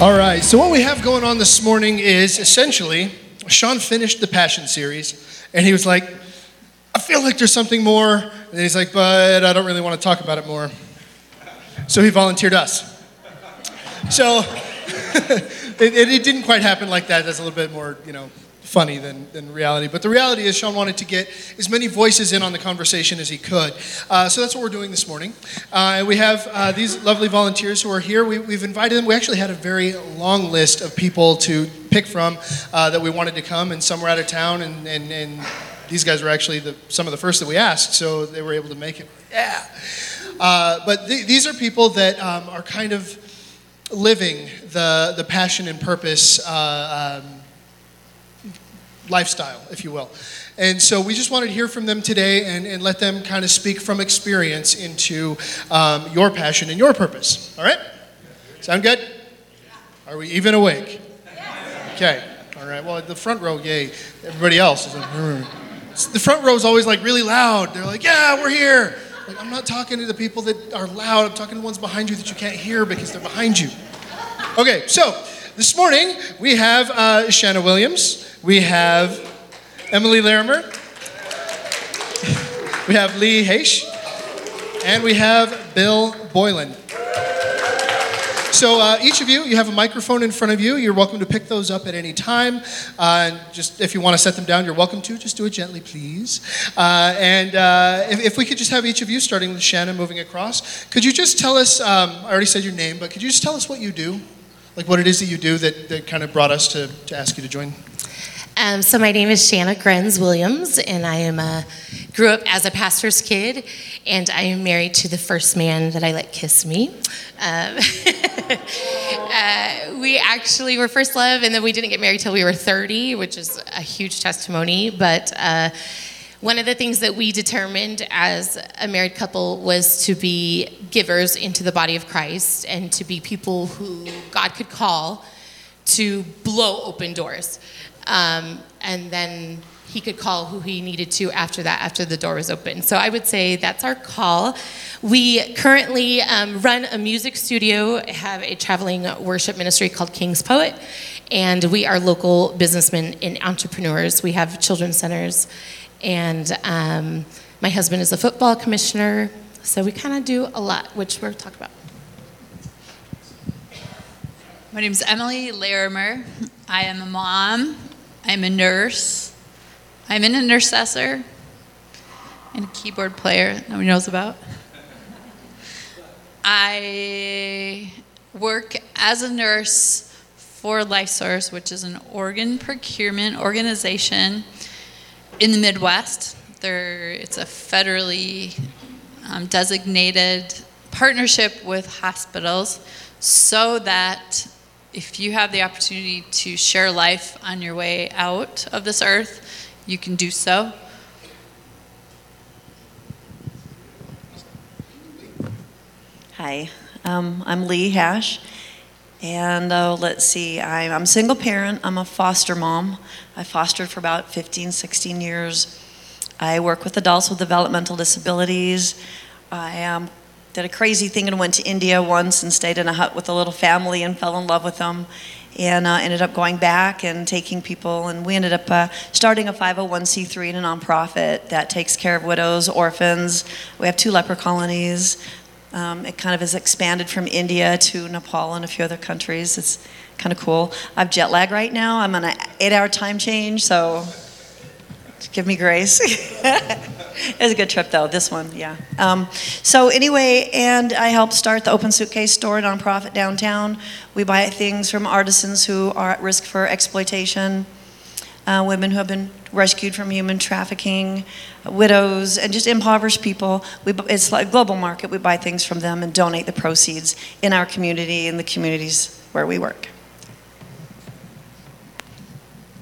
All right, so what we have going on this morning is essentially Sean finished the Passion series, and he was like, I feel like there's something more. And he's like, but I don't really want to talk about it more. So he volunteered us. So it, it, it didn't quite happen like that. That's a little bit more, you know, funny than, than reality. But the reality is, Sean wanted to get as many voices in on the conversation as he could. Uh, so that's what we're doing this morning. Uh, we have uh, these lovely volunteers who are here. We, have invited them. We actually had a very long list of people to pick from uh, that we wanted to come, and some were out of town, and, and, and these guys were actually the, some of the first that we asked, so they were able to make it. Yeah. Uh, but th- these are people that um, are kind of living the, the passion and purpose uh, um, lifestyle, if you will. And so we just wanted to hear from them today and, and let them kind of speak from experience into um, your passion and your purpose. All right? Sound good? Are we even awake? Okay. All right. Well, the front row, yay. Everybody else is like, mm. the front row is always like really loud. They're like, yeah, we're here. Like, I'm not talking to the people that are loud. I'm talking to the ones behind you that you can't hear because they're behind you. Okay, so this morning we have uh, Shanna Williams. We have Emily Larimer. We have Lee Haish. And we have Bill Boylan. So uh, each of you, you have a microphone in front of you. You're welcome to pick those up at any time. Uh, just if you want to set them down, you're welcome to. Just do it gently, please. Uh, and uh, if, if, we could just have each of you, starting with Shannon, moving across, could you just tell us? Um, I already said your name, but could you just tell us what you do, like what it is that you do that, that kind of brought us to, to ask you to join? Um, so my name is Shanna Grenz Williams, and I am a, grew up as a pastor's kid, and I am married to the first man that I let kiss me. Um, uh, we actually were first love, and then we didn't get married till we were 30, which is a huge testimony. But uh, one of the things that we determined as a married couple was to be givers into the body of Christ and to be people who God could call to blow open doors. Um, and then he could call who he needed to after that, after the door was open. So I would say that's our call. We currently um, run a music studio, have a traveling worship ministry called King's Poet, and we are local businessmen and entrepreneurs. We have children's centers, and um, my husband is a football commissioner, so we kind of do a lot, which we'll talk about. My name is Emily Larimer. I am a mom I'm a nurse. I'm an intercessor and a keyboard player nobody knows about. I work as a nurse for LifeSource, which is an organ procurement organization in the Midwest. There, it's a federally um, designated partnership with hospitals so that if you have the opportunity to share life on your way out of this earth, you can do so. Hi, um, I'm Lee Hash, and uh, let's see, I'm, I'm a single parent, I'm a foster mom. I fostered for about 15, 16 years. I work with adults with developmental disabilities. I am did a crazy thing and went to India once and stayed in a hut with a little family and fell in love with them and uh, ended up going back and taking people and we ended up uh, starting a 501c3 and a nonprofit that takes care of widows orphans we have two leper colonies um, it kind of has expanded from india to nepal and a few other countries it's kind of cool i have jet lag right now i'm on an eight hour time change so give me grace. it was a good trip, though, this one, yeah. Um, so, anyway, and I helped start the Open Suitcase Store nonprofit downtown. We buy things from artisans who are at risk for exploitation, uh, women who have been rescued from human trafficking, widows, and just impoverished people. We, it's like a global market. We buy things from them and donate the proceeds in our community, in the communities where we work.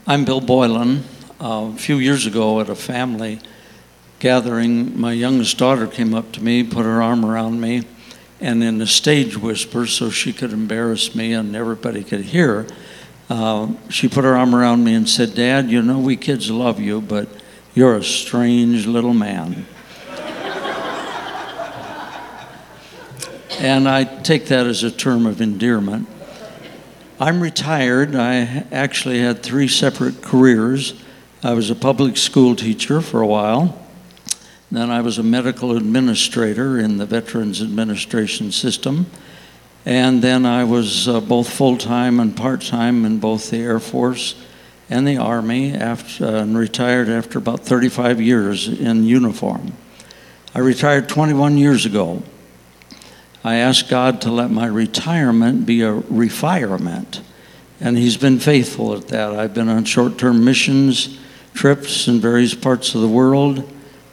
I'm Bill Boylan. Uh, a few years ago at a family gathering, my youngest daughter came up to me, put her arm around me, and in a stage whisper, so she could embarrass me and everybody could hear, uh, she put her arm around me and said, Dad, you know we kids love you, but you're a strange little man. and I take that as a term of endearment. I'm retired. I actually had three separate careers. I was a public school teacher for a while. Then I was a medical administrator in the Veterans Administration System. And then I was uh, both full time and part time in both the Air Force and the Army after, uh, and retired after about 35 years in uniform. I retired 21 years ago. I asked God to let my retirement be a refirement, and He's been faithful at that. I've been on short term missions trips in various parts of the world.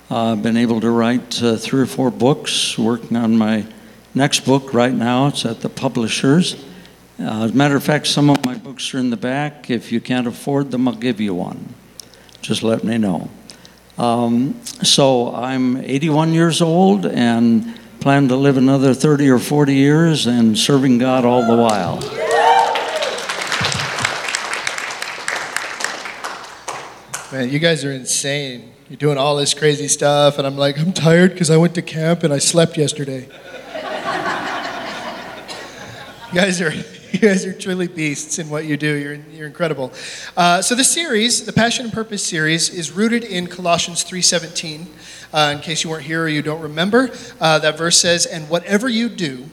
Uh, I've been able to write uh, three or four books, working on my next book right now. It's at the publishers. Uh, as a matter of fact, some of my books are in the back. If you can't afford them, I'll give you one. Just let me know. Um, so I'm 81 years old and plan to live another 30 or 40 years and serving God all the while. Man, you guys are insane. You're doing all this crazy stuff, and I'm like, I'm tired because I went to camp and I slept yesterday. you guys are. You guys are truly beasts in what you do. You're, you're incredible. Uh, so the series, the Passion and Purpose series, is rooted in Colossians 3:17. Uh, in case you weren't here or you don't remember, uh, that verse says, "And whatever you do,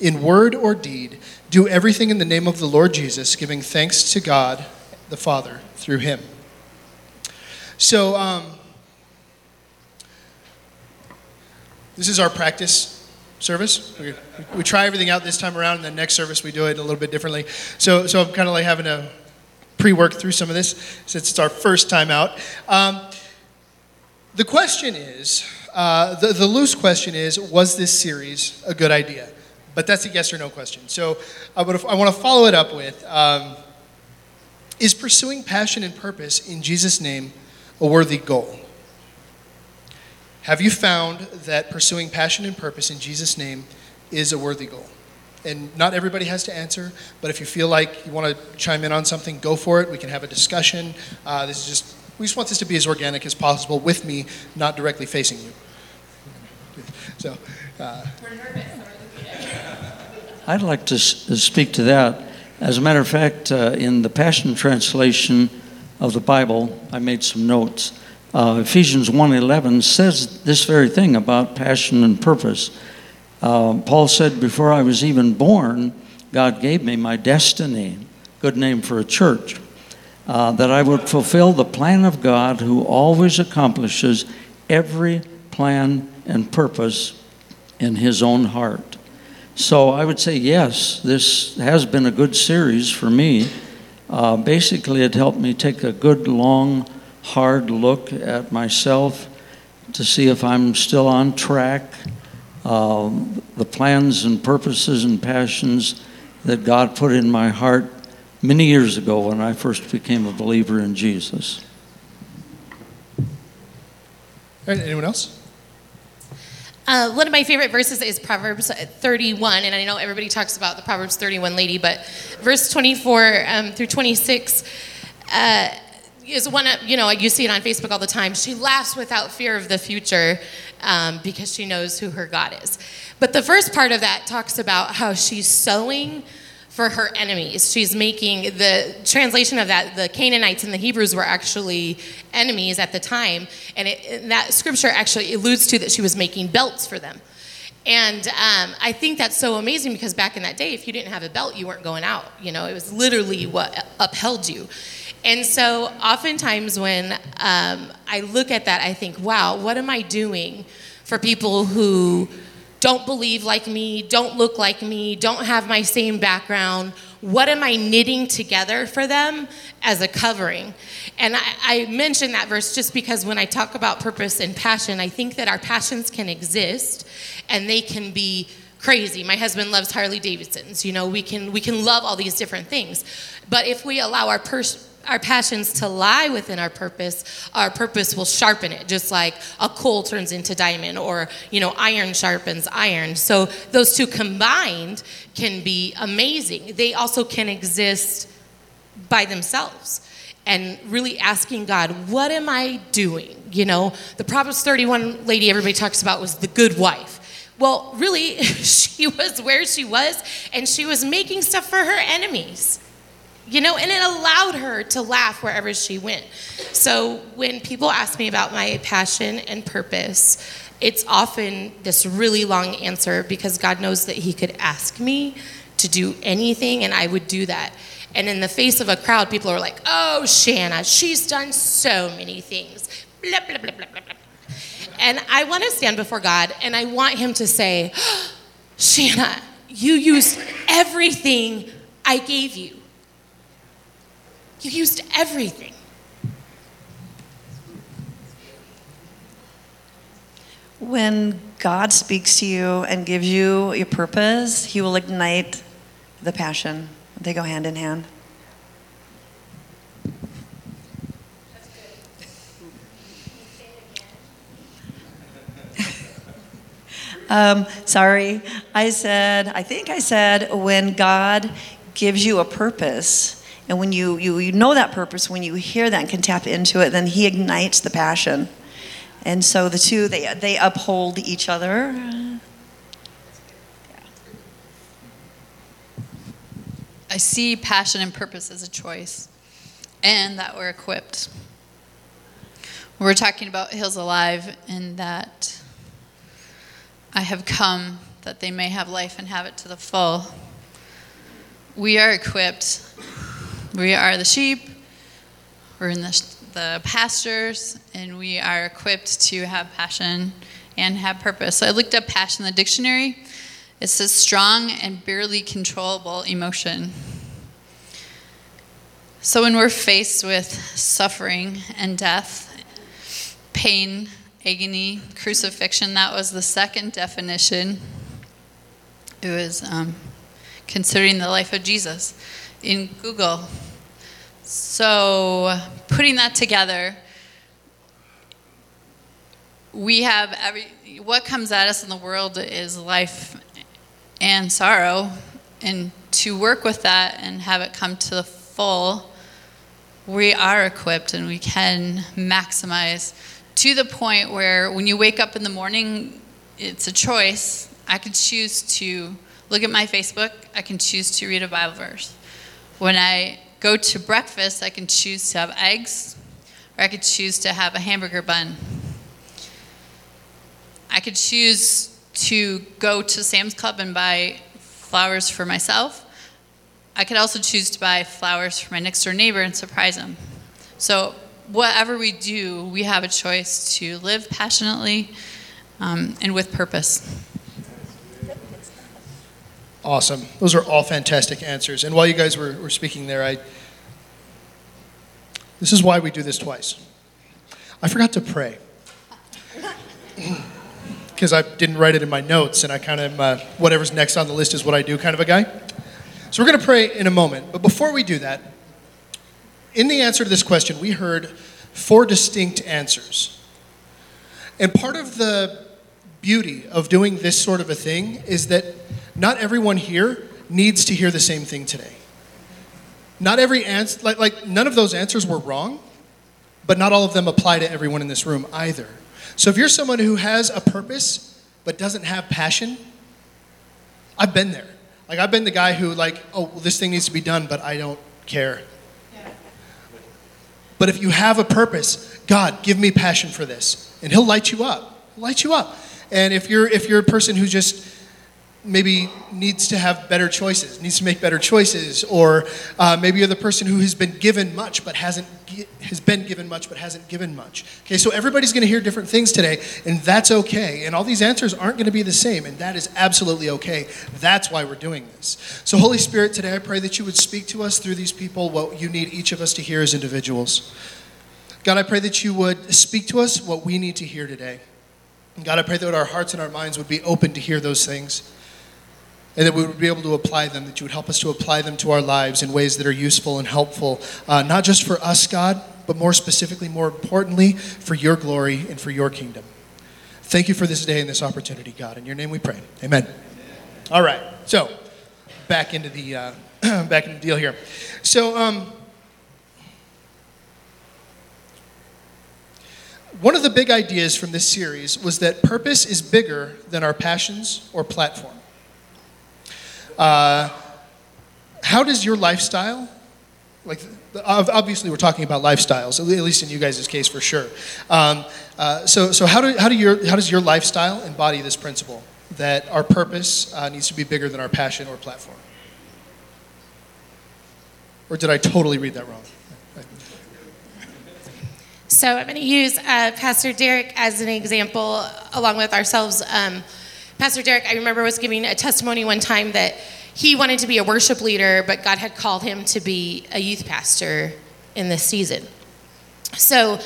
in word or deed, do everything in the name of the Lord Jesus, giving thanks to God the Father through Him." So, um, this is our practice service. We, we try everything out this time around, and the next service we do it a little bit differently. So, so I'm kind of like having to pre-work through some of this since it's our first time out. Um, the question is, uh, the, the loose question is, was this series a good idea? But that's a yes or no question. So I, I want to follow it up with, um, is pursuing passion and purpose in Jesus' name a worthy goal? Have you found that pursuing passion and purpose in Jesus' name is a worthy goal? And not everybody has to answer, but if you feel like you want to chime in on something, go for it. We can have a discussion. Uh, this is just, we just want this to be as organic as possible with me, not directly facing you. So, uh, I'd like to speak to that. As a matter of fact, uh, in the Passion Translation of the Bible, I made some notes. Uh, Ephesians 1:11 says this very thing about passion and purpose. Uh, Paul said, "Before I was even born, God gave me my destiny." Good name for a church. Uh, that I would fulfill the plan of God, who always accomplishes every plan and purpose in His own heart. So I would say yes, this has been a good series for me. Uh, basically, it helped me take a good, long, hard look at myself to see if I'm still on track. Uh, the plans and purposes and passions that God put in my heart many years ago when I first became a believer in Jesus. anyone else? Uh, one of my favorite verses is Proverbs 31, and I know everybody talks about the Proverbs 31 lady, but verse 24 um, through 26 uh, is one of, you know, you see it on Facebook all the time. She laughs without fear of the future um, because she knows who her God is. But the first part of that talks about how she's sowing for her enemies. She's making the translation of that, the Canaanites and the Hebrews were actually enemies at the time. And, it, and that scripture actually alludes to that she was making belts for them. And um, I think that's so amazing because back in that day, if you didn't have a belt, you weren't going out. You know, it was literally what upheld you. And so, oftentimes, when um, I look at that, I think, wow, what am I doing for people who don't believe like me, don't look like me, don't have my same background. What am I knitting together for them as a covering? And I, I mention that verse just because when I talk about purpose and passion, I think that our passions can exist and they can be crazy. My husband loves Harley Davidsons. You know, we can we can love all these different things. But if we allow our pers- our passions to lie within our purpose, our purpose will sharpen it, just like a coal turns into diamond or, you know, iron sharpens iron. So those two combined can be amazing. They also can exist by themselves and really asking God, what am I doing? You know, the Proverbs 31 lady everybody talks about was the good wife. Well, really, she was where she was, and she was making stuff for her enemies. You know, and it allowed her to laugh wherever she went. So when people ask me about my passion and purpose, it's often this really long answer because God knows that He could ask me to do anything and I would do that. And in the face of a crowd, people are like, oh, Shanna, she's done so many things. Blah, blah, blah, blah, blah, blah. And I want to stand before God and I want Him to say, Shanna, you used everything I gave you. You used everything. When God speaks to you and gives you your purpose, He will ignite the passion. They go hand in hand. Um, sorry, I said, I think I said, when God gives you a purpose, and when you, you, you know that purpose, when you hear that and can tap into it, then He ignites the passion. And so the two, they, they uphold each other. I see passion and purpose as a choice, and that we're equipped. We're talking about Hills Alive, and that I have come that they may have life and have it to the full. We are equipped. We are the sheep. We're in the, the pastures, and we are equipped to have passion and have purpose. So I looked up passion in the dictionary. It says strong and barely controllable emotion. So when we're faced with suffering and death, pain, agony, crucifixion, that was the second definition. It was um, considering the life of Jesus in Google. So putting that together, we have every what comes at us in the world is life and sorrow and to work with that and have it come to the full we are equipped and we can maximize to the point where when you wake up in the morning it's a choice. I could choose to look at my facebook. I can choose to read a bible verse when i go to breakfast i can choose to have eggs or i could choose to have a hamburger bun I could choose to go to Sam's Club and buy flowers for myself. I could also choose to buy flowers for my next door neighbor and surprise him. So, whatever we do, we have a choice to live passionately um, and with purpose. Awesome. Those are all fantastic answers. And while you guys were, were speaking there, I this is why we do this twice. I forgot to pray. Because I didn't write it in my notes, and I kind of, uh, whatever's next on the list is what I do kind of a guy. So we're going to pray in a moment. But before we do that, in the answer to this question, we heard four distinct answers. And part of the beauty of doing this sort of a thing is that not everyone here needs to hear the same thing today. Not every answer, like, like none of those answers were wrong, but not all of them apply to everyone in this room either. So if you're someone who has a purpose but doesn't have passion, I've been there. Like I've been the guy who like, oh, well, this thing needs to be done, but I don't care. But if you have a purpose, God, give me passion for this, and He'll light you up. He'll light you up. And if you're if you're a person who just maybe needs to have better choices, needs to make better choices, or uh, maybe you're the person who has been given much but hasn't has been given much but hasn't given much. Okay, so everybody's going to hear different things today, and that's okay. And all these answers aren't going to be the same, and that is absolutely okay. That's why we're doing this. So, Holy Spirit, today I pray that you would speak to us through these people what you need each of us to hear as individuals. God, I pray that you would speak to us what we need to hear today. And God, I pray that our hearts and our minds would be open to hear those things and that we would be able to apply them, that you would help us to apply them to our lives in ways that are useful and helpful, uh, not just for us, God, but more specifically, more importantly, for your glory and for your kingdom. Thank you for this day and this opportunity, God. In your name we pray. Amen. All right. So, back into the uh, back into the deal here. So, um, one of the big ideas from this series was that purpose is bigger than our passions or platform. Uh, how does your lifestyle like obviously we're talking about lifestyles, at least in you guys' case for sure. Um, uh, so so how do how do your how does your lifestyle embody this principle that our purpose uh, needs to be bigger than our passion or platform? Or did I totally read that wrong? So I'm going to use uh, Pastor Derek as an example, along with ourselves. Um, Pastor Derek, I remember was giving a testimony one time that he wanted to be a worship leader, but God had called him to be a youth pastor in this season. So,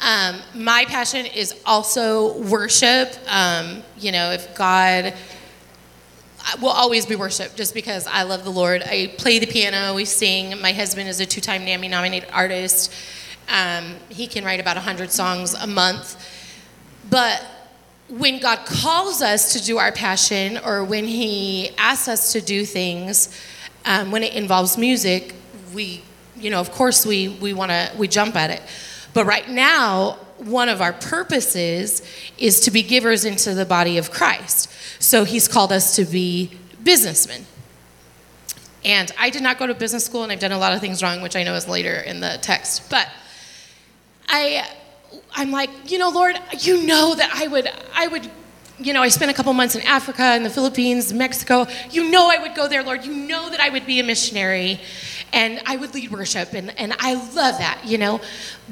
um, my passion is also worship. Um, you know, if God will always be worship just because I love the Lord. I play the piano, we sing. My husband is a two time NAMI nominated artist. Um, he can write about 100 songs a month. But when God calls us to do our passion or when He asks us to do things, um, when it involves music, we, you know, of course we, we want to, we jump at it. But right now, one of our purposes is to be givers into the body of Christ. So He's called us to be businessmen. And I did not go to business school, and I've done a lot of things wrong, which I know is later in the text. But I I'm like, you know, Lord, you know that I would, I would, you know, I spent a couple months in Africa, in the Philippines, Mexico. You know I would go there, Lord. You know that I would be a missionary and I would lead worship. And, and I love that, you know.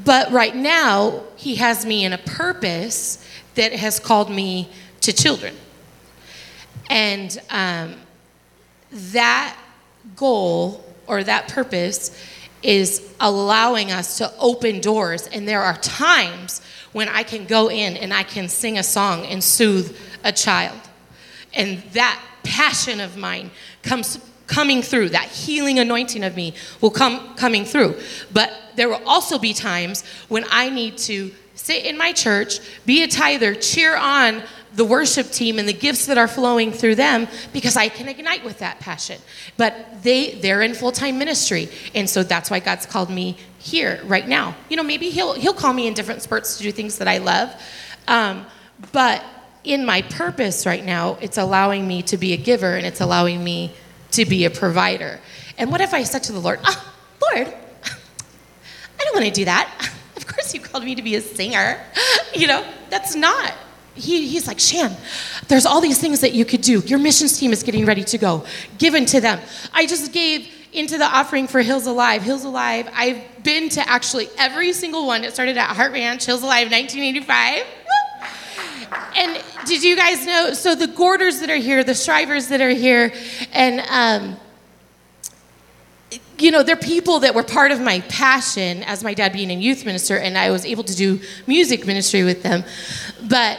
But right now, He has me in a purpose that has called me to children. And um, that goal or that purpose is allowing us to open doors. And there are times when I can go in and I can sing a song and soothe a child. And that passion of mine comes coming through that healing anointing of me will come coming through but there will also be times when i need to sit in my church be a tither cheer on the worship team and the gifts that are flowing through them because I can ignite with that passion. But they they're in full-time ministry. And so that's why God's called me here right now. You know, maybe he'll he'll call me in different spurts to do things that I love. Um, but in my purpose right now, it's allowing me to be a giver and it's allowing me to be a provider. And what if I said to the Lord, oh, Lord, I don't want to do that. Course, you called me to be a singer. You know, that's not he, he's like, Shan, there's all these things that you could do. Your missions team is getting ready to go. Given to them. I just gave into the offering for Hills Alive. Hills Alive, I've been to actually every single one. It started at Heart Ranch, Hills Alive, 1985. and did you guys know? So the Gorders that are here, the Strivers that are here, and um, you know, they're people that were part of my passion as my dad being a youth minister, and I was able to do music ministry with them. But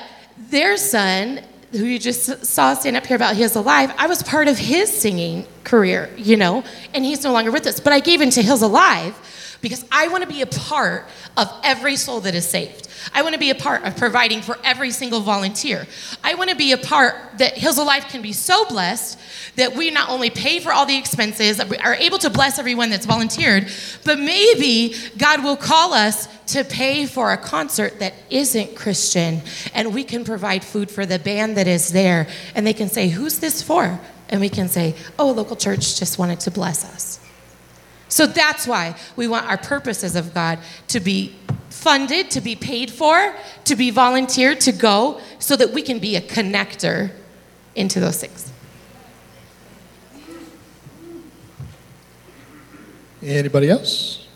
their son, who you just saw stand up here about Hills Alive, I was part of his singing career, you know, and he's no longer with us. But I gave into Hills Alive because I want to be a part of every soul that is saved. I want to be a part of providing for every single volunteer. I want to be a part that Hills Alive can be so blessed that we not only pay for all the expenses, are able to bless everyone that's volunteered, but maybe God will call us to pay for a concert that isn't Christian and we can provide food for the band that is there and they can say, Who's this for? And we can say, Oh, a local church just wanted to bless us. So that's why we want our purposes of God to be funded, to be paid for, to be volunteered, to go, so that we can be a connector into those things. Anybody else?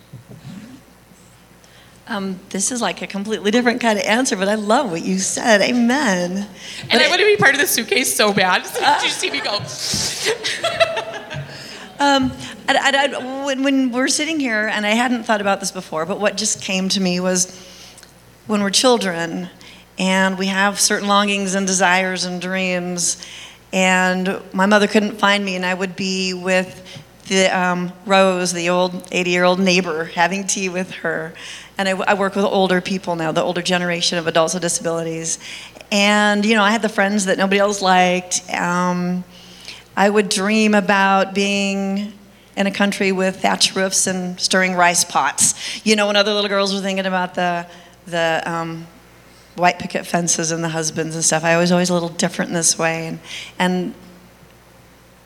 Um, this is like a completely different kind of answer, but I love what you said. Amen. And but I want to be part of the suitcase so bad. Did you see me go? um, I, I, when, when we're sitting here, and I hadn't thought about this before, but what just came to me was when we're children and we have certain longings and desires and dreams, and my mother couldn't find me, and I would be with the um, Rose, the old 80 year old neighbor, having tea with her. And I, I, work with older people now, the older generation of adults with disabilities. And, you know, I had the friends that nobody else liked. Um, I would dream about being in a country with thatch roofs and stirring rice pots. You know, when other little girls were thinking about the, the um, white picket fences and the husbands and stuff, I was always a little different in this way. And, and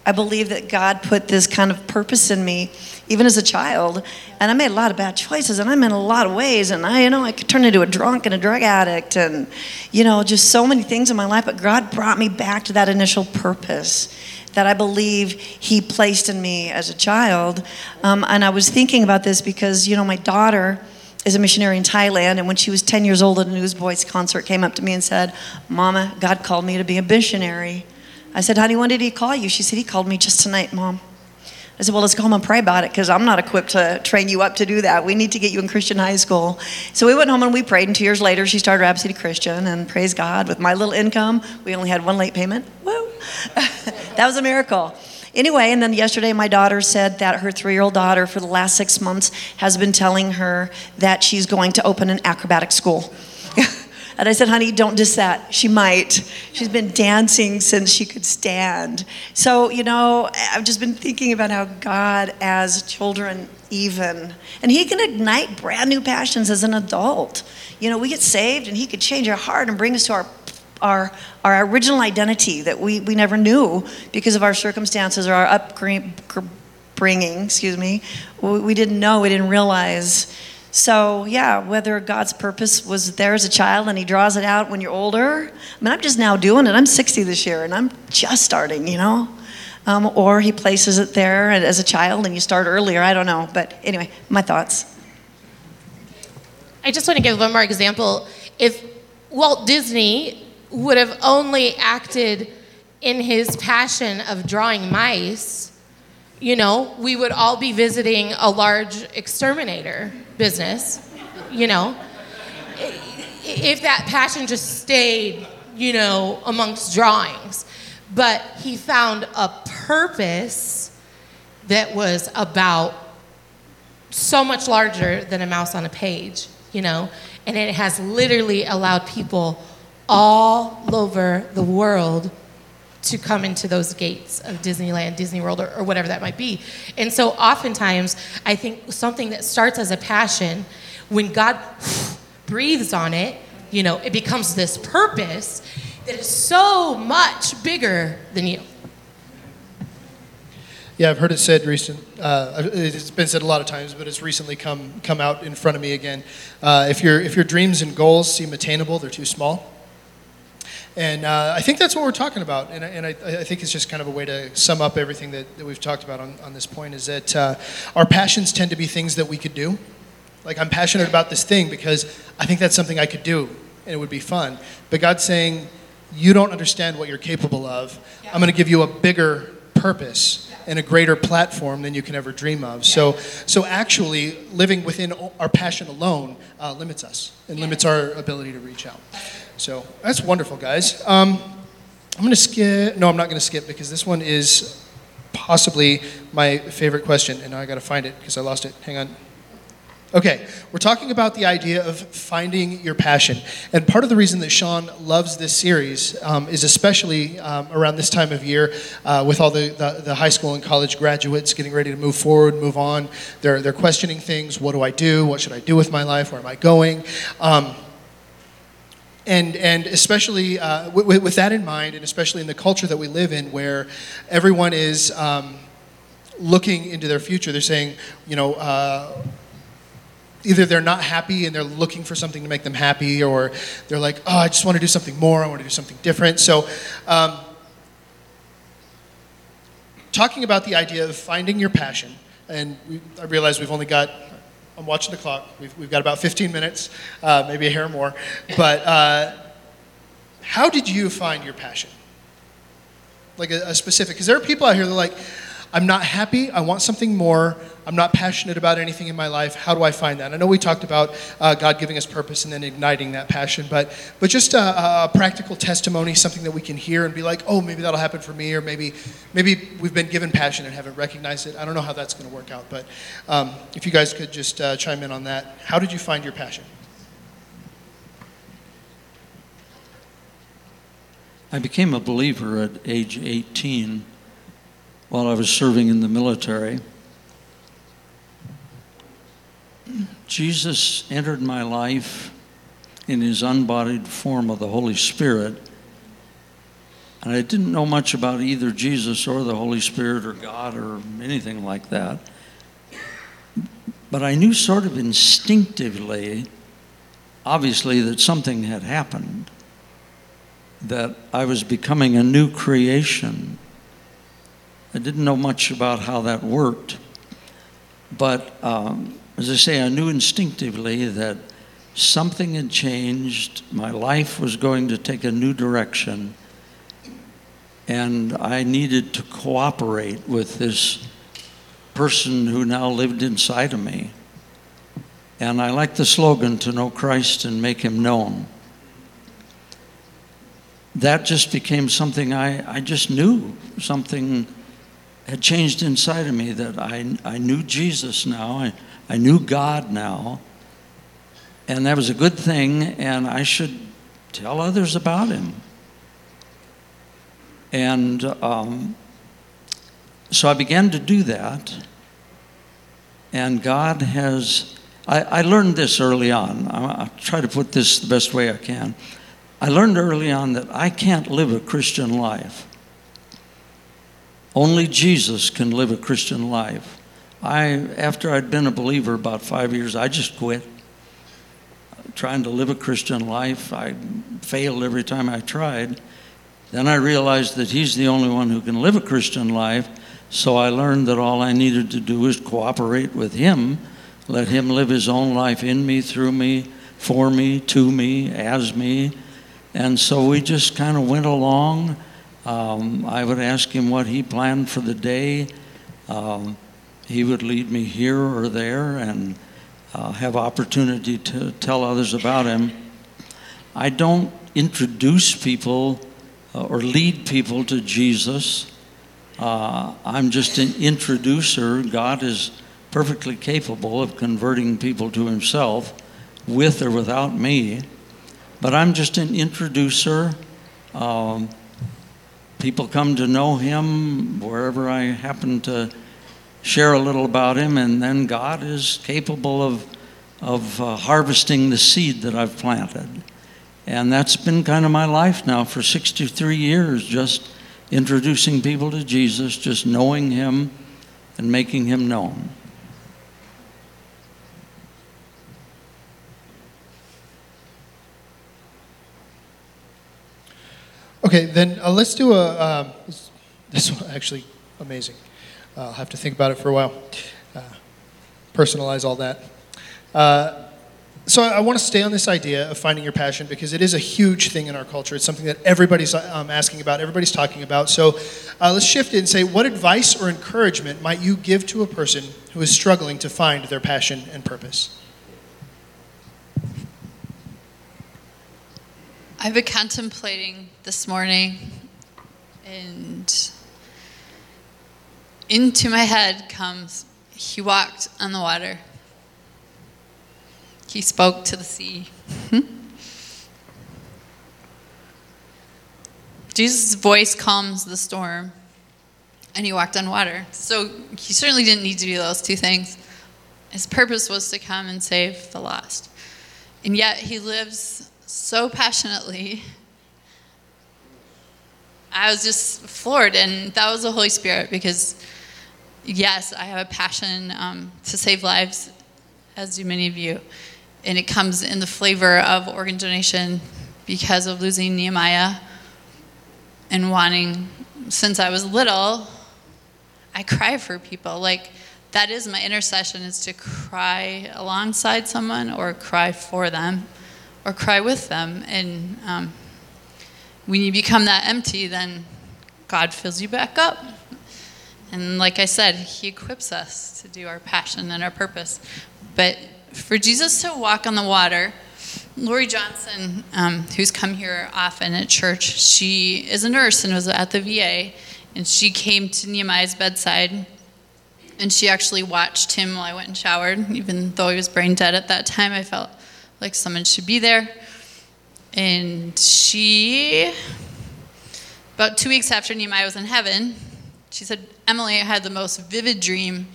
I believe that God put this kind of purpose in me, even as a child. And I made a lot of bad choices, and I'm in a lot of ways. And I, you know, I could turn into a drunk and a drug addict, and you know, just so many things in my life. But God brought me back to that initial purpose that I believe He placed in me as a child. Um, and I was thinking about this because, you know, my daughter is a missionary in Thailand, and when she was 10 years old at a Newsboys concert, came up to me and said, "Mama, God called me to be a missionary." I said, honey, when did he call you? She said, he called me just tonight, mom. I said, well, let's go home and pray about it because I'm not equipped to train you up to do that. We need to get you in Christian high school. So we went home and we prayed, and two years later, she started Rapid City Christian, and praise God, with my little income, we only had one late payment. Woo! that was a miracle. Anyway, and then yesterday, my daughter said that her three year old daughter, for the last six months, has been telling her that she's going to open an acrobatic school. And I said, honey, don't diss that. She might. She's been dancing since she could stand. So, you know, I've just been thinking about how God, as children, even, and He can ignite brand new passions as an adult. You know, we get saved and He could change our heart and bring us to our our, our original identity that we, we never knew because of our circumstances or our upbringing, excuse me. We didn't know, we didn't realize. So, yeah, whether God's purpose was there as a child and He draws it out when you're older. I mean, I'm just now doing it. I'm 60 this year and I'm just starting, you know? Um, or He places it there as a child and you start earlier. I don't know. But anyway, my thoughts. I just want to give one more example. If Walt Disney would have only acted in his passion of drawing mice, you know, we would all be visiting a large exterminator business, you know. If that passion just stayed, you know, amongst drawings. But he found a purpose that was about so much larger than a mouse on a page, you know, and it has literally allowed people all over the world to come into those gates of Disneyland, Disney World, or, or, whatever that might be. And so oftentimes, I think something that starts as a passion, when God breathes on it, you know, it becomes this purpose that is so much bigger than you. Yeah, I've heard it said recent. Uh, it's been said a lot of times, but it's recently come come out in front of me again. Uh, if your if your dreams and goals seem attainable, they're too small. And uh, I think that's what we're talking about. And, and I, I, think it's just kind of a way to sum up everything that, that we've talked about on, on this point is that uh, our passions tend to be things that we could do. Like, I'm passionate about this thing because I think that's something I could do and it would be fun. But God's saying, You don't understand what you're capable of. I'm going to give you a bigger purpose and a greater platform than you can ever dream of. So, so actually, living within our passion alone uh, limits us and limits our ability to reach out. So that's wonderful, guys. Um, I'm going to skip. No, I'm not going to skip because this one is possibly my favorite question, and now I got to find it because I lost it. Hang on. Okay, we're talking about the idea of finding your passion. And part of the reason that Sean loves this series um, is especially um, around this time of year uh, with all the, the, the, high school and college graduates getting ready to move forward, move on. They're, they're questioning things. What do I do? What should I do with my life? Where am I going? Um, and, and especially uh, with, with, that in mind, and especially in the culture that we live in, where everyone is um, looking into their future, they're saying, you know, uh, either they're not happy and they're looking for something to make them happy, or they're like, oh, I just want to do something more, I want to do something different. So, um, talking about the idea of finding your passion, and I realize we've only got I'm watching the clock. We've, we've got about 15 minutes, uh, maybe a hair more. But uh, how did you find your passion? Like a, a specific, because there are people out here that are like, I'm not happy. I want something more. I'm not passionate about anything in my life. How do I find that? I know we talked about uh, God giving us purpose and then igniting that passion, but but just a, a, practical testimony, something that we can hear and be like, oh, maybe that'll happen for me, or maybe maybe we've been given passion and haven't recognized it. I don't know how that's going to work out, but um, if you guys could just uh, chime in on that. How did you find your passion? I became a believer at age 18 while I was serving in the military. Jesus entered my life in his unbodied form of the Holy Spirit. And I didn't know much about either Jesus or the Holy Spirit or God or anything like that. But I knew sort of instinctively, obviously, that something had happened, that I was becoming a new creation. I didn't know much about how that worked. But um, as I say, I knew instinctively that something had changed. My life was going to take a new direction. And I needed to cooperate with this person who now lived inside of me. And I like the slogan to know Christ and make him known. That just became something I, I just knew. Something had changed inside of me that I, I knew Jesus now. I, I knew God now. And that was a good thing, and I should tell others about him. And um, so I began to do that. And God has, I, I learned this early on. I'll try to put this the best way I can. I learned early on that I can't live a Christian life. Only Jesus can live a Christian life. I, after I'd been a believer about five years, I just quit trying to live a Christian life. I failed every time I tried. Then I realized that He's the only one who can live a Christian life. So I learned that all I needed to do was cooperate with Him, let Him live His own life in me, through me, for me, to me, as me. And so we just kind of went along. Um, I would ask Him what He planned for the day. Um, he would lead me here or there and uh, have opportunity to tell others about Him. I don't introduce people uh, or lead people to Jesus. Uh, I'm just an introducer. God is perfectly capable of converting people to Himself with or without me. But I'm just an introducer. Um, people come to know Him wherever I happen to share a little about Him, and then God is capable of, of uh, harvesting the seed that I've planted. And that's been kind of my life now for 63 years, just introducing people to Jesus, just knowing Him and making Him known. Okay, then uh, let's do a. This, this one actually amazing. Uh, I'll have to think about it for a while. Uh, personalize all that. Uh, so I, I want to stay on this idea of finding your passion because it is a huge thing in our culture. It's something that everybody's um, asking about, everybody's talking about. So uh, let's shift it and say, what advice or encouragement might you give to a person who is struggling to find their passion and purpose? I've been contemplating this morning, and into my head comes He walked on the water, He spoke to the sea. Hmm? Jesus' voice calms the storm, and He walked on water. So He certainly didn't need to do those two things. His purpose was to come and save the lost. And yet, He lives so passionately. I was just floored, and that was the Holy Spirit because, yes, I have a passion um, to save lives, as do many of you. And it comes in the flavor of organ donation because of losing Nehemiah and wanting, since I was little, I cry for people. Like, that is my intercession, is to cry alongside someone or cry for them or cry with them. And um, when you become that empty, then God fills you back up. And like I said, He equips us to do our passion and our purpose. But for Jesus to walk on the water, Lori Johnson, um, who's come here often at church, she is a nurse and was at the VA. And she came to Nehemiah's bedside and she actually watched him while I went and showered. Even though he was brain dead at that time, I felt like someone should be there. And she, about two weeks after Nehemiah was in heaven, she said, Emily had the most vivid dream.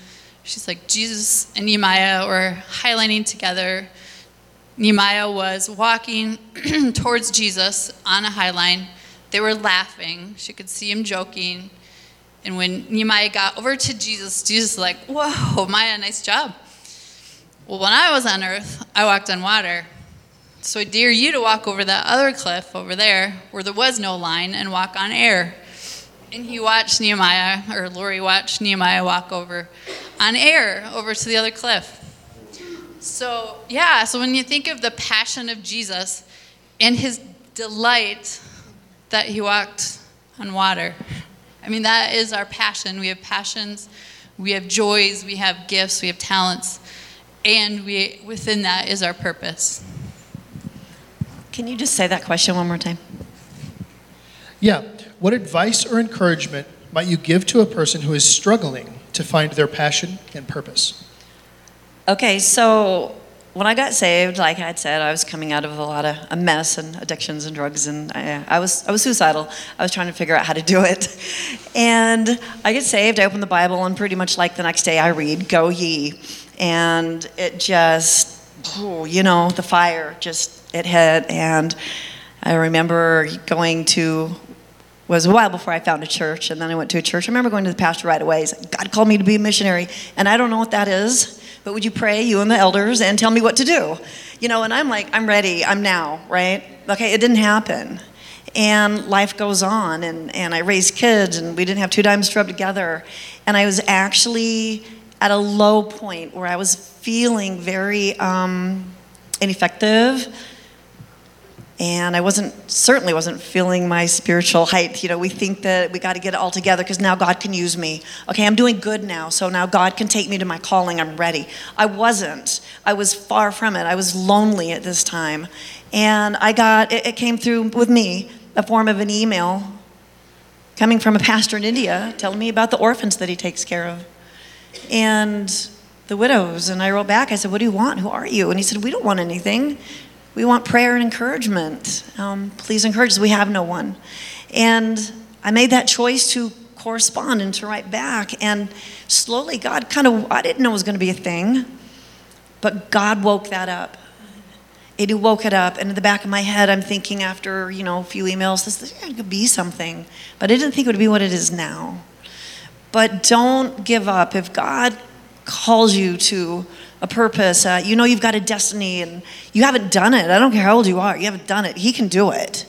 She's like, Jesus and Nehemiah were highlining together. Nehemiah was walking towards Jesus on a high line. They were laughing. She could see him joking. And when Nehemiah got over to Jesus, Jesus was like, Whoa, Maya, nice job. Well, when I was on earth, I walked on water. So I dare you to walk over that other cliff over there where there was no line and walk on air. And he watched Nehemiah, or Lori watched Nehemiah walk over on air over to the other cliff. So, yeah, so when you think of the passion of Jesus and his delight that he walked on water, I mean, that is our passion. We have passions, we have joys, we have gifts, we have talents, and we, within that is our purpose. Can you just say that question one more time? Yeah. What advice or encouragement might you give to a person who is struggling to find their passion and purpose? Okay, so when I got saved, like I had said, I was coming out of a lot of a mess and addictions and drugs, and I, I was I was suicidal. I was trying to figure out how to do it, and I get saved. I open the Bible, and pretty much like the next day, I read "Go ye," and it just, oh, you know, the fire just it hit, and I remember going to was a while before I found a church, and then I went to a church. I remember going to the pastor right away. He's like, God called me to be a missionary, and I don't know what that is, but would you pray, you and the elders, and tell me what to do? You know, and I'm like, I'm ready, I'm now, right? Okay, it didn't happen. And life goes on, and, and I raised kids, and we didn't have two dimes to rub together. And I was actually at a low point where I was feeling very um, ineffective and I wasn't certainly wasn't feeling my spiritual height. You know, we think that we got to get it all together because now God can use me. Okay, I'm doing good now, so now God can take me to my calling. I'm ready. I wasn't. I was far from it. I was lonely at this time, and I got it, it came through with me a form of an email coming from a pastor in India telling me about the orphans that he takes care of, and the widows. And I wrote back. I said, "What do you want? Who are you?" And he said, "We don't want anything." We want prayer and encouragement. Um, please encourage us. We have no one. And I made that choice to correspond and to write back. And slowly, God kind of, I didn't know it was going to be a thing, but God woke that up. It woke it up. And in the back of my head, I'm thinking after, you know, a few emails, this, this could be something. But I didn't think it would be what it is now. But don't give up. If God calls you to a purpose. Uh, you know you've got a destiny and you haven't done it. I don't care how old you are, you haven't done it. He can do it.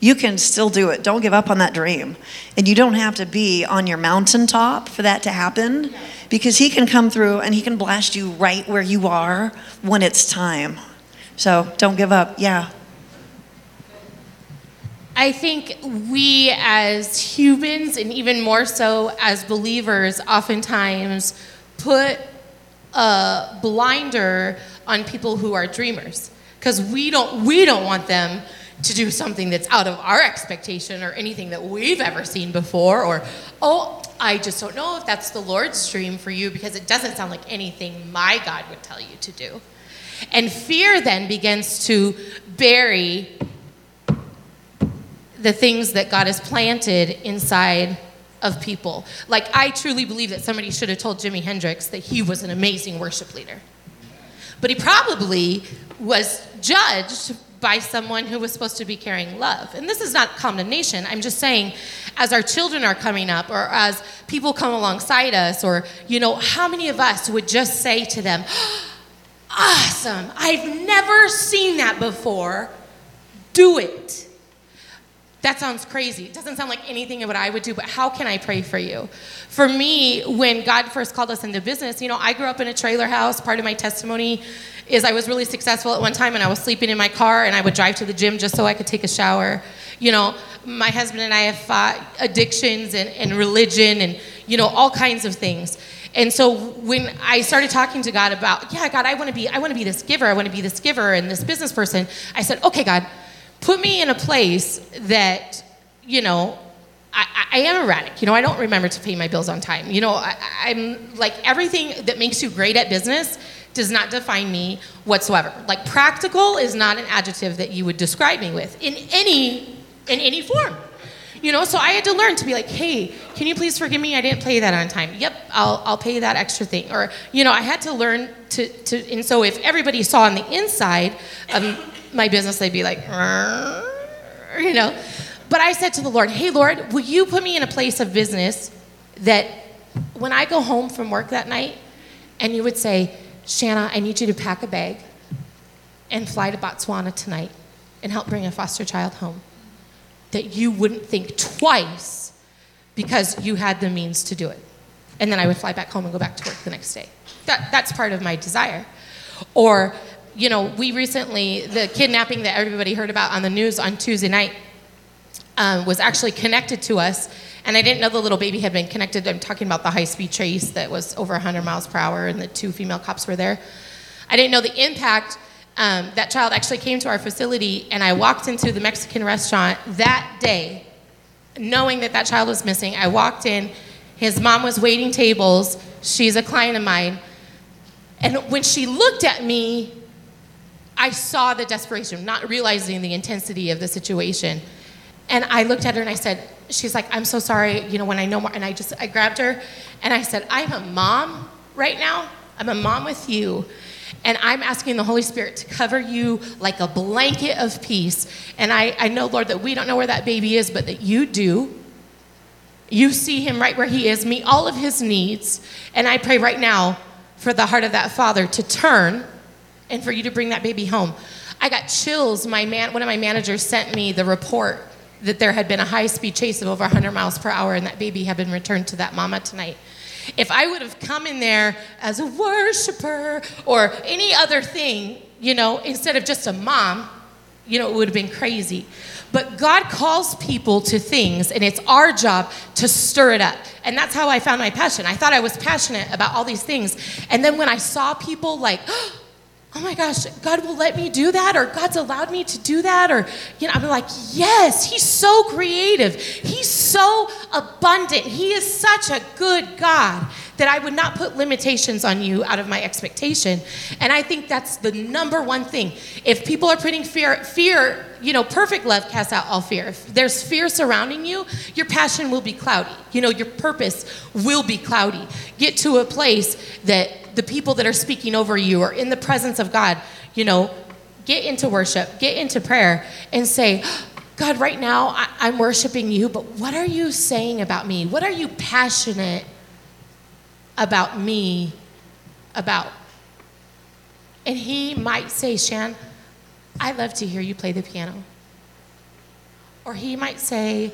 You can still do it. Don't give up on that dream. And you don't have to be on your mountaintop for that to happen because He can come through and He can blast you right where you are when it's time. So don't give up. Yeah. I think we as humans, and even more so as believers, oftentimes put a blinder on people who are dreamers because we don't we don't want them to do something that's out of our expectation or anything that we've ever seen before or oh I just don't know if that's the Lord's dream for you because it doesn't sound like anything my God would tell you to do. And fear then begins to bury the things that God has planted inside of people. Like, I truly believe that somebody should have told Jimi Hendrix that he was an amazing worship leader. But he probably was judged by someone who was supposed to be carrying love. And this is not condemnation. I'm just saying, as our children are coming up, or as people come alongside us, or, you know, how many of us would just say to them, Awesome, I've never seen that before. Do it. That sounds crazy. It doesn't sound like anything of what I would do, but how can I pray for you? For me, when God first called us into business, you know, I grew up in a trailer house. Part of my testimony is I was really successful at one time and I was sleeping in my car and I would drive to the gym just so I could take a shower. You know, my husband and I have fought addictions and, and religion and, you know, all kinds of things. And so when I started talking to God about, yeah, God, I want to be, I want to be this giver, I want to be this giver and this business person, I said, okay, God, put me in a place that, you know, I, I, am erratic. You know, I don't remember to pay my bills on time. You know, I, I'm like everything that makes you great at business does not define me whatsoever. Like practical is not an adjective that you would describe me with in any in any form. You know, so I had to learn to be like, hey, can you please forgive me? I didn't pay that on time. Yep, I'll, I'll pay that extra thing. Or, you know, I had to learn to, to and so if everybody saw on the inside of my business, they'd be like, you know. but I said to the Lord, Hey, Lord, will you put me in a place of business that when I go home from work that night and you would say, Shanna, I need you to pack a bag and fly to Botswana tonight and help bring a foster child home, that you wouldn't think twice because you had the means to do it. And then I would fly back home and go back to work the next day. That, that's part of my desire. Or, you know, we recently, the kidnapping that everybody heard about on the news on Tuesday night um, was actually connected to us. And I didn't know the little baby had been connected. I'm talking about the high speed chase that was over 100 miles per hour and the two female cops were there. I didn't know the impact. Um, that child actually came to our facility, and I walked into the Mexican restaurant that day, knowing that that child was missing. I walked in, his mom was waiting tables. She's a client of mine. And when she looked at me, I saw the desperation, not realizing the intensity of the situation. And I looked at her and I said, She's like, I'm so sorry, you know, when I know more. And I just, I grabbed her and I said, I'm a mom right now. I'm a mom with you. And I'm asking the Holy Spirit to cover you like a blanket of peace. And I, I know, Lord, that we don't know where that baby is, but that you do. You see him right where he is, meet all of his needs. And I pray right now for the heart of that father to turn and for you to bring that baby home. I got chills. My man, one of my managers sent me the report that there had been a high speed chase of over 100 miles per hour and that baby had been returned to that mama tonight. If I would have come in there as a worshiper or any other thing, you know, instead of just a mom, you know, it would have been crazy. But God calls people to things, and it's our job to stir it up. And that's how I found my passion. I thought I was passionate about all these things. And then when I saw people like, oh my gosh, God will let me do that, or God's allowed me to do that, or, you know, I'm like, yes, He's so creative. He's so abundant. He is such a good God that I would not put limitations on you out of my expectation. And I think that's the number one thing. If people are putting fear, fear, you know, perfect love casts out all fear. If there's fear surrounding you, your passion will be cloudy. You know, your purpose will be cloudy. Get to a place that the people that are speaking over you or in the presence of God, you know, get into worship, get into prayer, and say, God, right now I, am worshiping you, but what are you saying about me? What are you passionate about me about? And he might say, Shan, I love to hear you play the piano. Or he might say,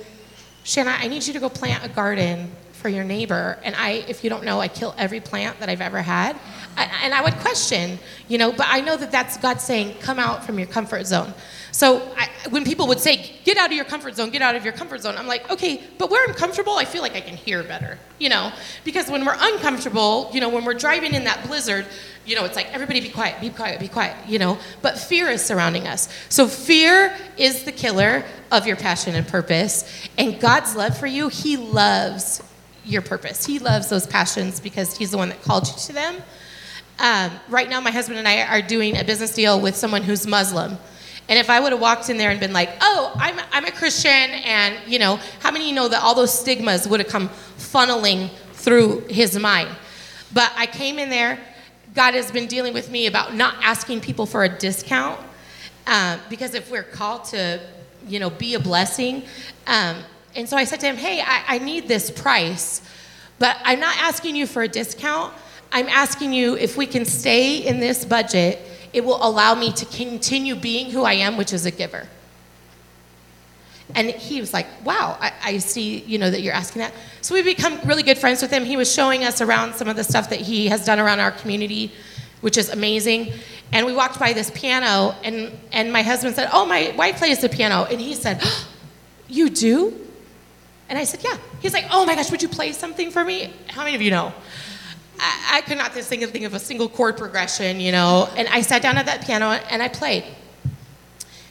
Shanna, I need you to go plant a garden for your neighbor. And I, if you don't know, I kill every plant that I've ever had. And I would question, you know, but I know that that's God saying, come out from your comfort zone. So I, when people would say, get out of your comfort zone, get out of your comfort zone, I'm like, okay, but where I'm comfortable, I feel like I can hear better, you know? Because when we're uncomfortable, you know, when we're driving in that blizzard, you know, it's like, everybody be quiet, be quiet, be quiet, you know? But fear is surrounding us. So fear is the killer of your passion and purpose. And God's love for you, He loves your purpose. He loves those passions because He's the one that called you to them. Um, right now, my husband and I are doing a business deal with someone who's Muslim. And if I would have walked in there and been like, oh, I'm, I'm a Christian, and, you know, how many know that all those stigmas would have come funneling through his mind? But I came in there, God has been dealing with me about not asking people for a discount. Um, because if we're called to, you know, be a blessing, um, and so I said to him, Hey, I, I need this price, but I'm not asking you for a discount. I'm asking you if we can stay in this budget, it will allow me to continue being who I am, which is a giver. And he was like, wow, I, I, see, you know, that you're asking that. So we become really good friends with him. He was showing us around some of the stuff that he has done around our community, which is amazing. And we walked by this piano, and, and my husband said, oh, my wife plays the piano. And he said, oh, you do? And I said, Yeah. He's like, Oh my gosh, would you play something for me? How many of you know? I, I could not think of, think of a single chord progression, you know. And I sat down at that piano and I played.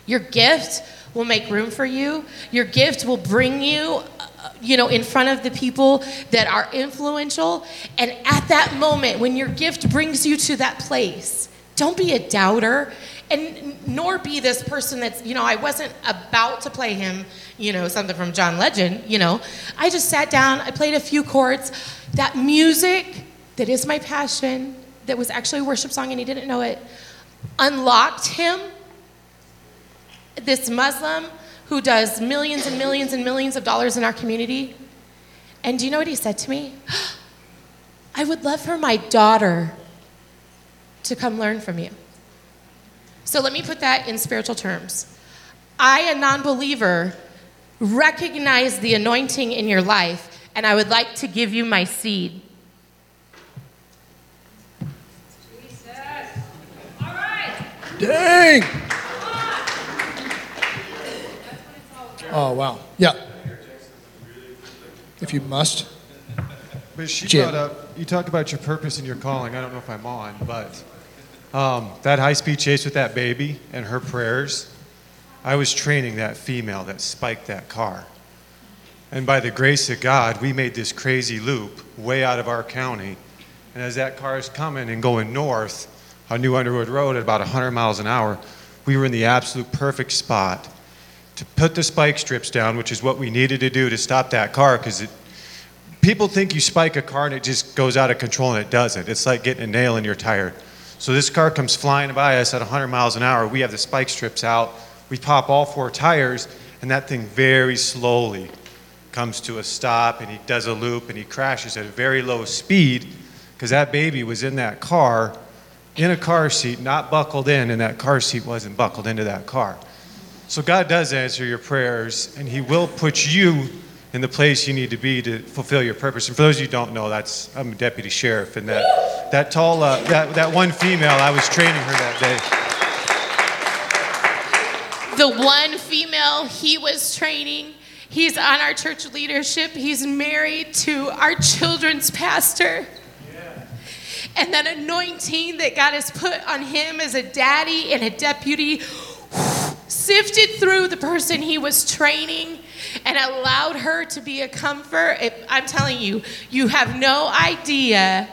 Your gift will make room for you. Your gift will bring you, uh, you know, in front of the people that are influential. And at that moment, when your gift brings you to that place, don't be a doubter and nor be this person that's, you know, I wasn't about to play him, you know, something from John Legend, you know. I just sat down, I played a few chords. That music that is my passion, that was actually a worship song and he didn't know it, unlocked him. This Muslim who does millions and millions and millions of dollars in our community. And do you know what he said to me? I would love for my daughter to come learn from you. So let me put that in spiritual terms. I, a non believer, recognize the anointing in your life, and I would like to give you my seed. Dang! Oh, wow. Yeah. If you must. But she Jim. brought up, you talked about your purpose and your calling. I don't know if I'm on, but um, that high speed chase with that baby and her prayers, I was training that female that spiked that car. And by the grace of God, we made this crazy loop way out of our county. And as that car is coming and going north on New Underwood Road at about 100 miles an hour, we were in the absolute perfect spot to put the spike strips down, which is what we needed to do to stop that car because people think you spike a car and it just goes out of control and it doesn't. It's like getting a nail in your tire. So this car comes flying by us at 100 miles an hour. We have the spike strips out. We pop all four tires, and that thing very slowly comes to a stop and he does a loop and he crashes at a very low speed because that baby was in that car in a car seat, not buckled in, and that car seat wasn't buckled into that car. So God does answer your prayers, and He will put you in the place you need to be to fulfill your purpose. And for those of you who don't know, that's I'm a deputy sheriff, and that that tall uh, that that one female, I was training her that day. The one female he was training, he's on our church leadership, he's married to our children's pastor. And that anointing that God has put on him as a daddy and a deputy sifted through the person he was training and allowed her to be a comfort. If, I'm telling you, you have no idea.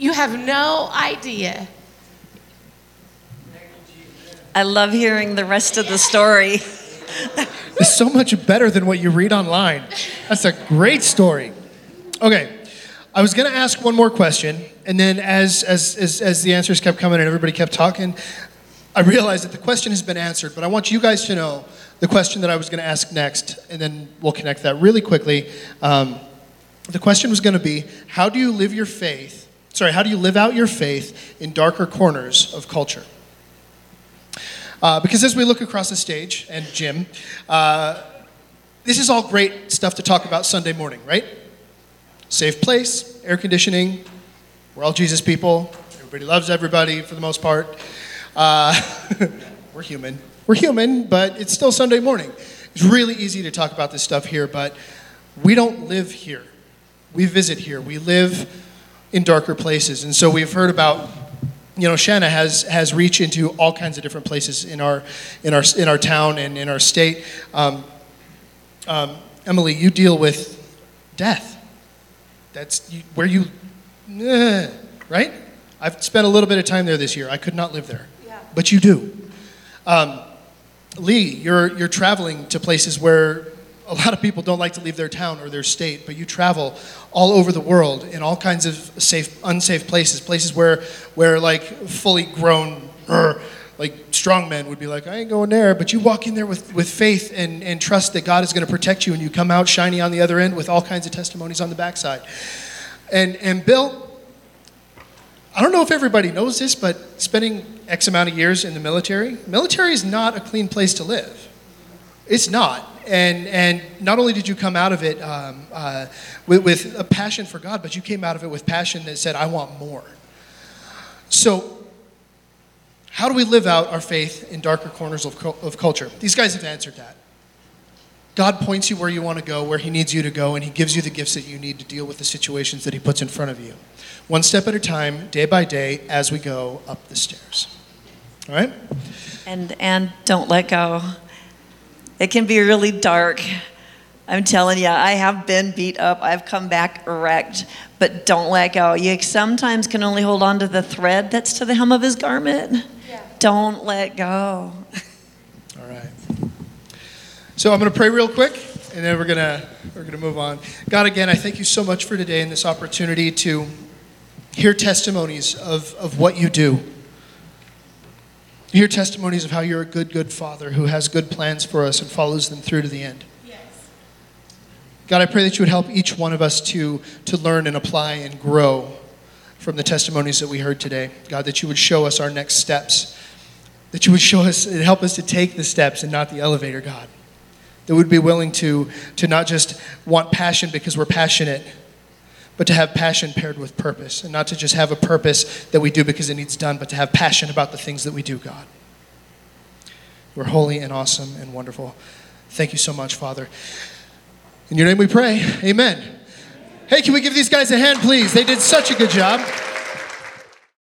You have no idea. I love hearing the rest of the story. It's so much better than what you read online. That's a great story. Okay, I was going to ask one more question, and then as, as, as, as the answers kept coming and everybody kept talking, I realized that the question has been answered, but I want you guys to know the question that I was going to ask next, and then we'll connect that really quickly. Um, the question was going to be How do you live your faith? Sorry, how do you live out your faith in darker corners of culture? Uh, because as we look across the stage, and Jim, uh, this is all great stuff to talk about Sunday morning, right? Safe place, air conditioning, we're all Jesus people, everybody loves everybody for the most part. Uh, we're human. We're human, but it's still Sunday morning. It's really easy to talk about this stuff here, but we don't live here. We visit here. We live in darker places. And so we've heard about you know, Shanna has has reach into all kinds of different places in our in our in our town and in our state. Um, um, Emily, you deal with death. That's you, where you, eh, right? I've spent a little bit of time there this year. I could not live there, yeah. but you do. Um, Lee, you're you're traveling to places where a lot of people don't like to leave their town or their state, but you travel all over the world in all kinds of safe, unsafe places, places where, where like fully grown, er, like strong men would be like, I ain't going there. But you walk in there with, with faith and, and trust that God is going to protect you, and you come out shiny on the other end with all kinds of testimonies on the backside. And, and Bill, I don't know if everybody knows this, but spending X amount of years in the military, military is not a clean place to live. It's not. And, and not only did you come out of it um, uh, with, with a passion for God, but you came out of it with passion that said, I want more. So, how do we live out our faith in darker corners of, of culture? These guys have answered that. God points you where you want to go, where He needs you to go, and He gives you the gifts that you need to deal with the situations that He puts in front of you. One step at a time, day by day, as we go up the stairs. All right? And and don't let go. It can be really dark. I'm telling you, I have been beat up. I've come back wrecked, but don't let go. You sometimes can only hold on to the thread that's to the hem of his garment. Don't let go. All right. So I'm going to pray real quick, and then we're going to we're going to move on. God, again, I thank you so much for today and this opportunity to hear testimonies of, of what you do. Hear testimonies of how you're a good, good father who has good plans for us and follows them through to the end. Yes. God, I pray that you would help each one of us to, to learn and apply and grow from the testimonies that we heard today. God, that you would show us our next steps, that you would show us and help us to take the steps and not the elevator, God. That we'd be willing to, to not just want passion because we're passionate, but to have passion paired with purpose, and not to just have a purpose that we do because it needs done, but to have passion about the things that we do, God. You're holy and awesome and wonderful. Thank you so much, Father. In your name we pray. Amen. Hey, can we give these guys a hand, please? They did such a good job.